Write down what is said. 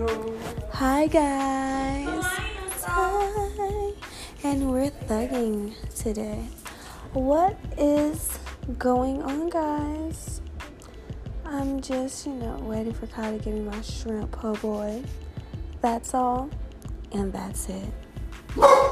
Hi guys. Hi. And we're thugging today. What is going on, guys? I'm just, you know, waiting for Kyle to give me my shrimp po' boy. That's all. And that's it.